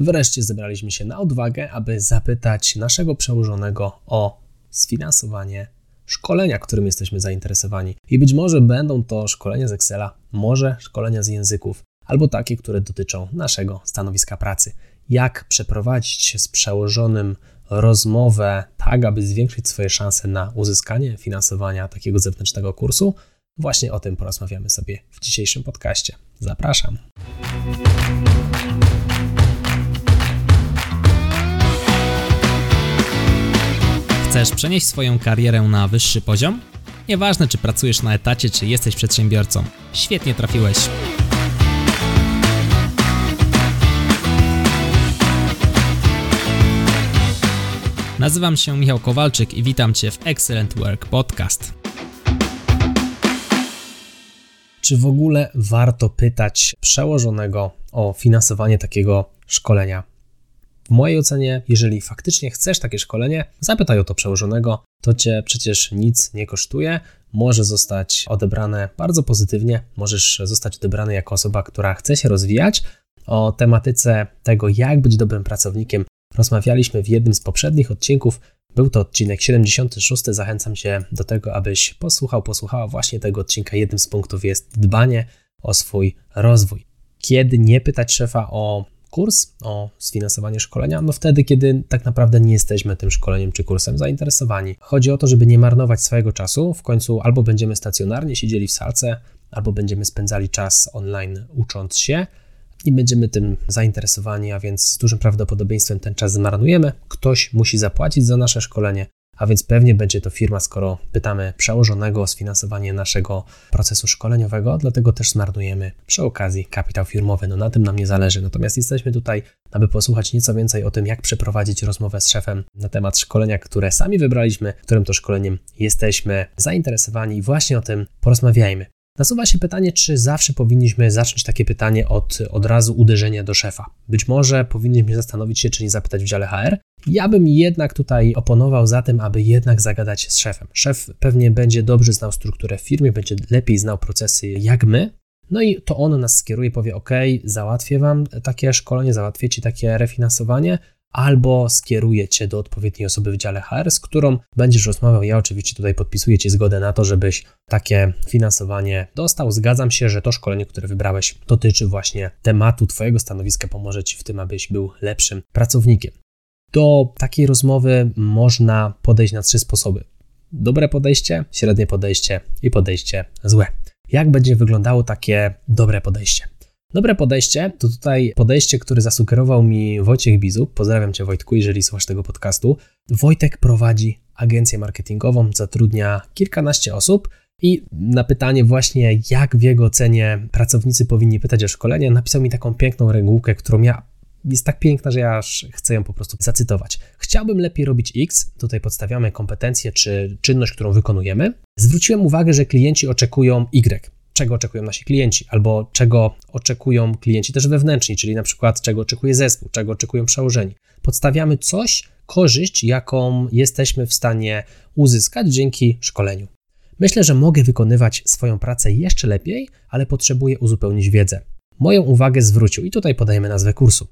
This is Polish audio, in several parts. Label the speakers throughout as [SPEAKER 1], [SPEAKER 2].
[SPEAKER 1] Wreszcie zebraliśmy się na odwagę, aby zapytać naszego przełożonego o sfinansowanie szkolenia, którym jesteśmy zainteresowani. I być może będą to szkolenia z Excela, może szkolenia z języków, albo takie, które dotyczą naszego stanowiska pracy. Jak przeprowadzić z przełożonym rozmowę, tak aby zwiększyć swoje szanse na uzyskanie finansowania takiego zewnętrznego kursu? Właśnie o tym porozmawiamy sobie w dzisiejszym podcaście. Zapraszam.
[SPEAKER 2] Chcesz przenieść swoją karierę na wyższy poziom? Nieważne, czy pracujesz na etacie, czy jesteś przedsiębiorcą. Świetnie trafiłeś. Nazywam się Michał Kowalczyk i witam Cię w Excellent Work Podcast.
[SPEAKER 1] Czy w ogóle warto pytać przełożonego o finansowanie takiego szkolenia? W mojej ocenie, jeżeli faktycznie chcesz takie szkolenie, zapytaj o to przełożonego. To cię przecież nic nie kosztuje, może zostać odebrane bardzo pozytywnie, możesz zostać odebrany jako osoba, która chce się rozwijać. O tematyce tego, jak być dobrym pracownikiem, rozmawialiśmy w jednym z poprzednich odcinków. Był to odcinek 76. Zachęcam Cię do tego, abyś posłuchał, posłuchała właśnie tego odcinka. Jednym z punktów jest dbanie o swój rozwój. Kiedy nie pytać szefa o kurs, o sfinansowanie szkolenia? No wtedy, kiedy tak naprawdę nie jesteśmy tym szkoleniem czy kursem zainteresowani. Chodzi o to, żeby nie marnować swojego czasu. W końcu albo będziemy stacjonarnie siedzieli w salce, albo będziemy spędzali czas online ucząc się i będziemy tym zainteresowani, a więc z dużym prawdopodobieństwem ten czas zmarnujemy. Ktoś musi zapłacić za nasze szkolenie, a więc pewnie będzie to firma, skoro pytamy przełożonego o sfinansowanie naszego procesu szkoleniowego, dlatego też zmarnujemy przy okazji kapitał firmowy. No na tym nam nie zależy. Natomiast jesteśmy tutaj, aby posłuchać nieco więcej o tym, jak przeprowadzić rozmowę z szefem na temat szkolenia, które sami wybraliśmy, którym to szkoleniem jesteśmy zainteresowani i właśnie o tym porozmawiajmy. Nasuwa się pytanie, czy zawsze powinniśmy zacząć takie pytanie od, od razu uderzenia do szefa. Być może powinniśmy zastanowić się, czy nie zapytać w dziale HR. Ja bym jednak tutaj oponował za tym, aby jednak zagadać z szefem. Szef pewnie będzie dobrze znał strukturę w firmie, będzie lepiej znał procesy jak my. No i to on nas skieruje, powie: OK, załatwię wam takie szkolenie, załatwię ci takie refinansowanie, albo skieruje cię do odpowiedniej osoby w dziale HR, z którą będziesz rozmawiał. Ja oczywiście tutaj podpisuję ci zgodę na to, żebyś takie finansowanie dostał. Zgadzam się, że to szkolenie, które wybrałeś, dotyczy właśnie tematu Twojego stanowiska, pomoże Ci w tym, abyś był lepszym pracownikiem. Do takiej rozmowy można podejść na trzy sposoby: dobre podejście, średnie podejście i podejście złe. Jak będzie wyglądało takie dobre podejście? Dobre podejście to tutaj podejście, które zasugerował mi Wojciech Bizub. Pozdrawiam Cię Wojtku, jeżeli słuchasz tego podcastu. Wojtek prowadzi agencję marketingową, zatrudnia kilkanaście osób i na pytanie właśnie, jak w jego ocenie pracownicy powinni pytać o szkolenie, napisał mi taką piękną regułkę, którą ja jest tak piękna, że ja aż chcę ją po prostu zacytować. Chciałbym lepiej robić X, tutaj podstawiamy kompetencję czy czynność, którą wykonujemy. Zwróciłem uwagę, że klienci oczekują Y czego oczekują nasi klienci, albo czego oczekują klienci też wewnętrzni, czyli na przykład czego oczekuje zespół, czego oczekują przełożeni. Podstawiamy coś, korzyść, jaką jesteśmy w stanie uzyskać dzięki szkoleniu. Myślę, że mogę wykonywać swoją pracę jeszcze lepiej, ale potrzebuję uzupełnić wiedzę. Moją uwagę zwrócił i tutaj podajemy nazwę kursu.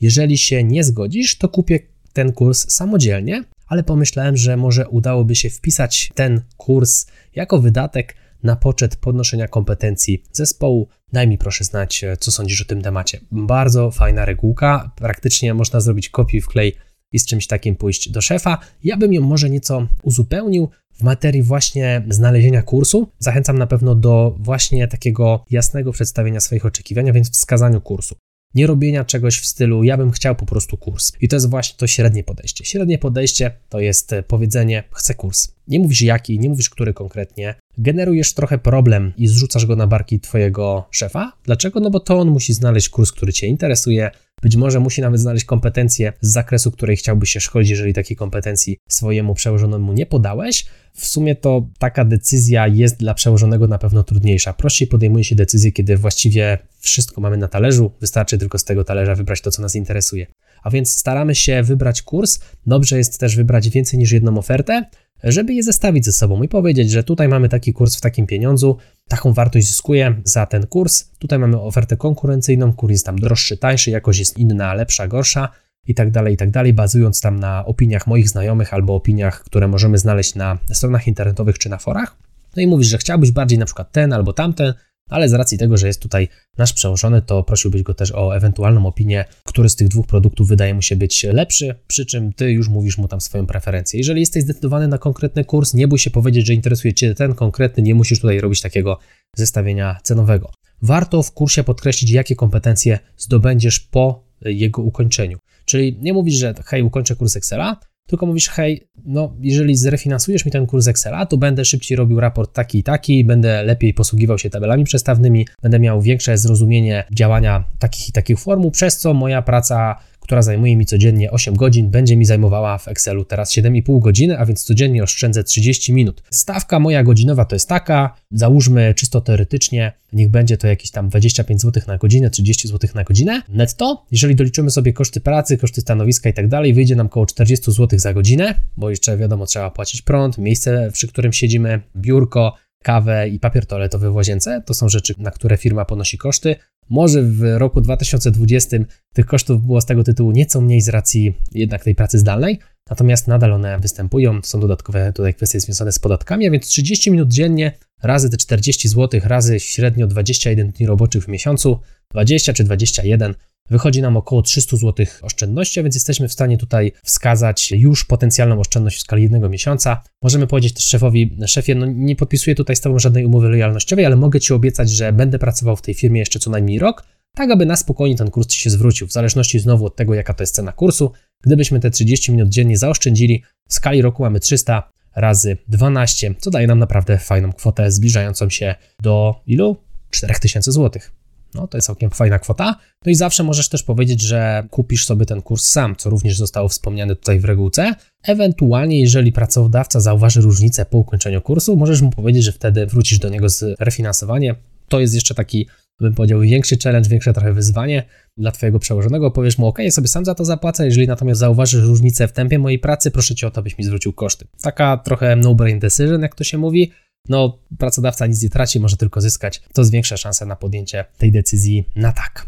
[SPEAKER 1] Jeżeli się nie zgodzisz, to kupię ten kurs samodzielnie, ale pomyślałem, że może udałoby się wpisać ten kurs jako wydatek na poczet podnoszenia kompetencji zespołu. Daj mi proszę znać, e, co sądzisz o tym temacie. Bardzo fajna regułka, praktycznie można zrobić kopiuj wklej i z czymś takim pójść do szefa. Ja bym ją może nieco uzupełnił w materii właśnie znalezienia kursu. Zachęcam na pewno do właśnie takiego jasnego przedstawienia swoich oczekiwań, więc wskazaniu kursu nie robienia czegoś w stylu ja bym chciał po prostu kurs. I to jest właśnie to średnie podejście. Średnie podejście to jest e, powiedzenie chcę kurs. Nie mówisz jaki, nie mówisz który konkretnie. Generujesz trochę problem i zrzucasz go na barki twojego szefa. Dlaczego? No bo to on musi znaleźć kurs, który cię interesuje, być może musi nawet znaleźć kompetencje z zakresu, której chciałby się szkolić, jeżeli takiej kompetencji swojemu przełożonemu nie podałeś. W sumie to taka decyzja jest dla przełożonego na pewno trudniejsza. Prościej podejmuje się decyzję, kiedy właściwie wszystko mamy na talerzu, wystarczy tylko z tego talerza wybrać to, co nas interesuje. A więc staramy się wybrać kurs. Dobrze jest też wybrać więcej niż jedną ofertę. żeby je zestawić ze sobą i powiedzieć, że tutaj mamy taki kurs w takim pieniądzu, taką wartość zyskuję za ten kurs, tutaj mamy ofertę konkurencyjną, kurs jest tam droższy, tańszy, jakość jest inna, lepsza, gorsza i tak dalej, i tak dalej, bazując tam na opiniach moich znajomych albo opiniach, które możemy znaleźć na stronach internetowych czy na forach. No i mówisz, że chciałbyś bardziej na przykład ten albo tamten, ale z racji tego, że jest tutaj nasz przełożony, to prosiłbyś go też o ewentualną opinię, który z tych dwóch produktów wydaje mu się być lepszy, przy czym ty już mówisz mu tam swoją preferencję. Jeżeli jesteś zdecydowany na konkretny kurs, nie bój się powiedzieć, że interesuje cię ten konkretny, nie musisz tutaj robić takiego zestawienia cenowego. Warto w kursie podkreślić, jakie kompetencje zdobędziesz po jego ukończeniu. Czyli nie mówisz, że hej, ukończę kurs Excela, tylko mówisz, hej, no jeżeli zrefinansujesz mi ten kurs Excela, to będę szybciej robił raport taki i taki, będę lepiej posługiwał się tabelami przestawnymi, będę miał większe zrozumienie działania takich i takich formuł, przez co moja praca która zajmuje mi codziennie 8 godzin, będzie mi zajmowała w Excelu teraz 7,5 godziny, a więc codziennie oszczędzę 30 minut. Stawka moja godzinowa to jest taka, załóżmy czysto teoretycznie, niech będzie to jakieś tam 25 zł na godzinę, 30 zł na godzinę netto. Jeżeli doliczymy sobie koszty pracy, koszty stanowiska i tak dalej, wyjdzie nam około 40 zł za godzinę, bo jeszcze wiadomo, trzeba płacić prąd, miejsce, przy którym siedzimy, biurko, kawę i papier toaletowy w łazience. To są rzeczy, na które firma ponosi koszty. Może w roku 2020 tych kosztów było z tego tytułu nieco mniej z racji jednak tej pracy zdalnej, natomiast nadal one występują. Są dodatkowe tutaj kwestie związane z podatkami, a więc 30 minut dziennie razy te 40 zł, razy średnio 21 dni roboczych w miesiącu, 20 czy 21 Wychodzi nam około 300 zł oszczędności, a więc jesteśmy w stanie tutaj wskazać już potencjalną oszczędność w skali jednego miesiąca. Możemy powiedzieć też szefowi, szefie, no nie podpisuję tutaj z Tobą żadnej umowy lojalnościowej, ale mogę Ci obiecać, że będę pracował w tej firmie jeszcze co najmniej rok, tak aby na spokojnie ten kurs Ci się zwrócił, w zależności znowu od tego, jaka to jest cena kursu. Gdybyśmy te 30 minut dziennie zaoszczędzili, w skali roku mamy 300 razy 12, co daje nam naprawdę fajną kwotę zbliżającą się do ilu? 4000 złotych. No to jest całkiem fajna kwota. No i zawsze możesz też powiedzieć, że kupisz sobie ten kurs sam, co również zostało wspomniane tutaj w regułce. Ewentualnie, jeżeli pracodawca zauważy różnicę po ukończeniu kursu, możesz mu powiedzieć, że wtedy wrócisz do niego z refinansowaniem. To jest jeszcze taki, bym powiedział, większy challenge, większe trochę wyzwanie dla Twojego przełożonego. Powiesz mu, ok, ja sobie sam za to zapłacę, jeżeli natomiast zauważysz różnicę w tempie mojej pracy, proszę Cię o to, byś mi zwrócił koszty. Taka trochę no-brain decision, jak to się mówi, no pracodawca nic nie traci, może tylko zyskać, to zwiększa szanse na podjęcie tej decyzji na tak.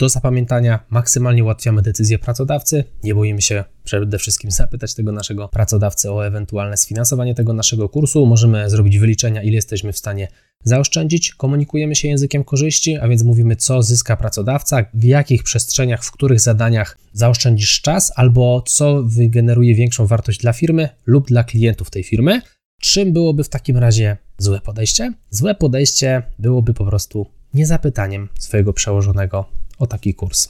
[SPEAKER 1] Do zapamiętania maksymalnie ułatwiamy decyzję pracodawcy. Nie boimy się przede wszystkim zapytać tego naszego pracodawcy o ewentualne sfinansowanie tego naszego kursu. Możemy zrobić wyliczenia, ile jesteśmy w stanie zaoszczędzić. Komunikujemy się językiem korzyści, a więc mówimy, co zyska pracodawca, w jakich przestrzeniach, w których zadaniach zaoszczędzisz czas, albo co wygeneruje większą wartość dla firmy lub dla klientów tej firmy. Czym byłoby w takim razie złe podejście? Złe podejście byłoby po prostu niezapytaniem swojego przełożonego o taki kurs.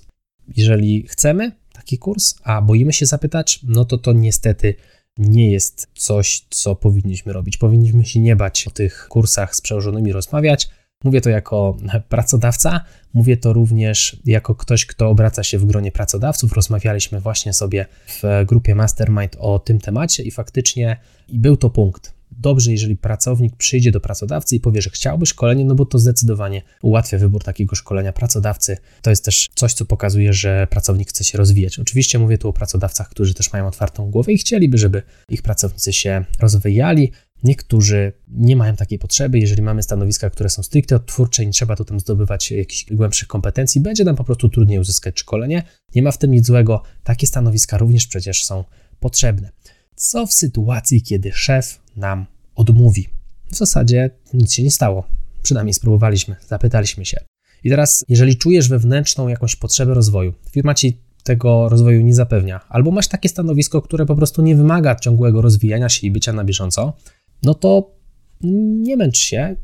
[SPEAKER 1] Jeżeli chcemy taki kurs, a boimy się zapytać, no to to niestety nie jest coś, co powinniśmy robić. Powinniśmy się nie bać o tych kursach z przełożonymi rozmawiać. Mówię to jako pracodawca, mówię to również jako ktoś, kto obraca się w gronie pracodawców. Rozmawialiśmy właśnie sobie w grupie Mastermind o tym temacie i faktycznie był to punkt dobrze, jeżeli pracownik przyjdzie do pracodawcy i powie, że chciałby szkolenie, no bo to zdecydowanie ułatwia wybór takiego szkolenia pracodawcy. To jest też coś, co pokazuje, że pracownik chce się rozwijać. Oczywiście mówię tu o pracodawcach, którzy też mają otwartą głowę i chcieliby, żeby ich pracownicy się rozwijali. Niektórzy nie mają takiej potrzeby. Jeżeli mamy stanowiska, które są stricte odtwórcze nie trzeba tu tam zdobywać jakichś głębszych kompetencji, będzie nam po prostu trudniej uzyskać szkolenie. Nie ma w tym nic złego. Takie stanowiska również przecież są potrzebne. Co w sytuacji, kiedy szef nam odmówi? W zasadzie nic się nie stało. Przynajmniej spróbowaliśmy, zapytaliśmy się. I teraz, jeżeli czujesz wewnętrzną jakąś potrzebę rozwoju, firma ci tego rozwoju nie zapewnia, albo masz takie stanowisko, które po prostu nie wymaga ciągłego rozwijania się i bycia na bieżąco, no to nie męcz się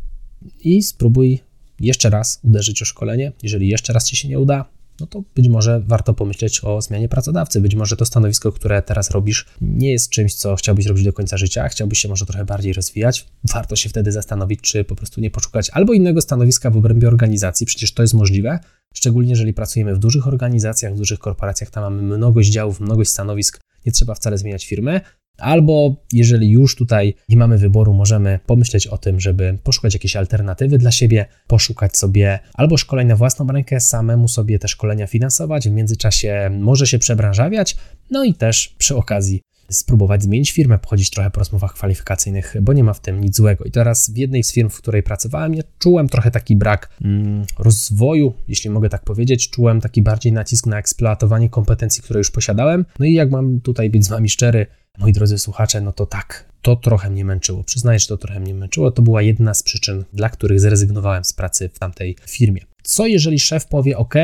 [SPEAKER 1] i spróbuj jeszcze raz uderzyć o szkolenie. Jeżeli jeszcze raz ci się nie uda, no to być może warto pomyśleć o zmianie pracodawcy. Być może to stanowisko, które teraz robisz, nie jest czymś, co chciałbyś robić do końca życia, chciałbyś się może trochę bardziej rozwijać. Warto się wtedy zastanowić, czy po prostu nie poszukać albo innego stanowiska w obrębie organizacji, przecież to jest możliwe, szczególnie jeżeli pracujemy w dużych organizacjach, w dużych korporacjach, tam mamy mnogość działów, mnogość stanowisk, nie trzeba wcale zmieniać firmy, Albo jeżeli już tutaj nie mamy wyboru, możemy pomyśleć o tym, żeby poszukać jakiejś alternatywy dla siebie, poszukać sobie albo szkoleń na własną rękę, samemu sobie te szkolenia finansować, w międzyczasie może się przebranżawiać, no i też przy okazji spróbować zmienić firmę, pochodzić trochę po rozmowach kwalifikacyjnych, bo nie ma w tym nic złego. I teraz w jednej z firm, w której pracowałem, ja czułem trochę taki brak mm, rozwoju, jeśli mogę tak powiedzieć, czułem taki bardziej nacisk na eksploatowanie kompetencji, które już posiadałem. No i jak mam tutaj być z Wami szczery, moi drodzy słuchacze, no to tak, to trochę mnie męczyło. Przyznaję, że to trochę mnie męczyło. To była jedna z przyczyn, dla których zrezygnowałem z pracy w tamtej firmie. Co jeżeli szef powie: OK,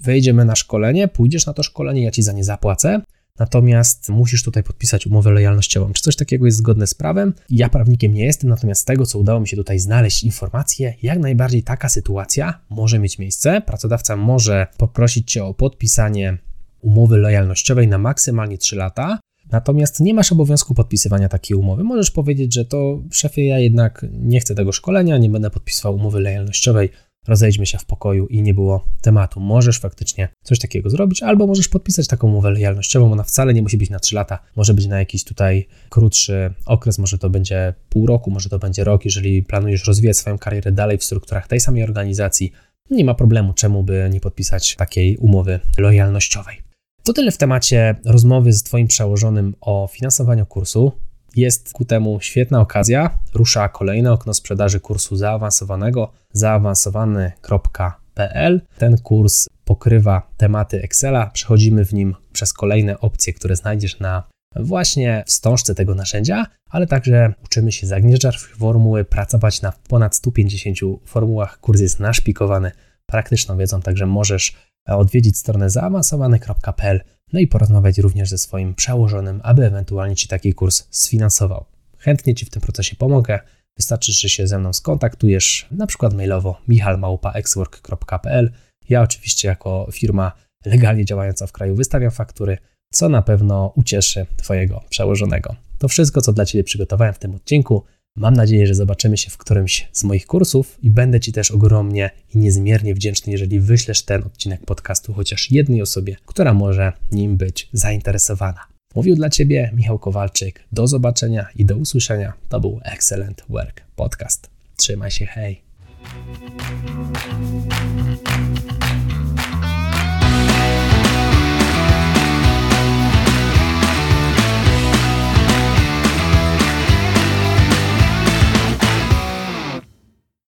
[SPEAKER 1] wejdziemy na szkolenie, pójdziesz na to szkolenie, ja ci za nie zapłacę, natomiast musisz tutaj podpisać umowę lojalnościową. Czy coś takiego jest zgodne z prawem? Ja prawnikiem nie jestem, natomiast z tego, co udało mi się tutaj znaleźć informacje, jak najbardziej taka sytuacja może mieć miejsce. Pracodawca może poprosić cię o podpisanie umowy lojalnościowej na maksymalnie 3 lata. Natomiast nie masz obowiązku podpisywania takiej umowy. Możesz powiedzieć, że to szefie, ja jednak nie chcę tego szkolenia, nie będę podpisywał umowy lojalnościowej, rozejdźmy się w pokoju i nie było tematu. Możesz faktycznie coś takiego zrobić, albo możesz podpisać taką umowę lojalnościową. Ona wcale nie musi być na 3 lata, może być na jakiś tutaj krótszy okres, może to będzie pół roku, może to będzie rok, jeżeli planujesz rozwijać swoją karierę dalej w strukturach tej samej organizacji. Nie ma problemu, czemu by nie podpisać takiej umowy lojalnościowej. To tyle w temacie rozmowy z Twoim przełożonym o finansowaniu kursu. Jest ku temu świetna okazja. Rusza kolejne okno sprzedaży kursu zaawansowanego zaawansowany.pl. Ten kurs pokrywa tematy Excela. Przechodzimy w nim przez kolejne opcje, które znajdziesz na właśnie wstążce tego narzędzia, ale także uczymy się zagnieżdżać formuły, pracować na ponad 150 formułach. Kurs jest naszpikowany praktyczną wiedzą, także możesz odwiedzić stronę zaawansowany.pl no i porozmawiać również ze swoim przełożonym, aby ewentualnie Ci taki kurs sfinansował. Chętnie Ci w tym procesie pomogę. Wystarczy, że się ze mną skontaktujesz, na przykład mailowo michalmałpa.exwork.pl. Ja oczywiście jako firma legalnie działająca w kraju wystawiam faktury, co na pewno ucieszy Twojego przełożonego. To wszystko, co dla Ciebie przygotowałem w tym odcinku. Mam nadzieję, że zobaczymy się w którymś z moich kursów i będę Ci też ogromnie i niezmiernie wdzięczny, jeżeli wyślesz ten odcinek podcastu chociaż jednej osobie, która może nim być zainteresowana. Mówił dla Ciebie Michał Kowalczyk. Do zobaczenia i do usłyszenia. To był Excellent Work Podcast. Trzymaj się, hej.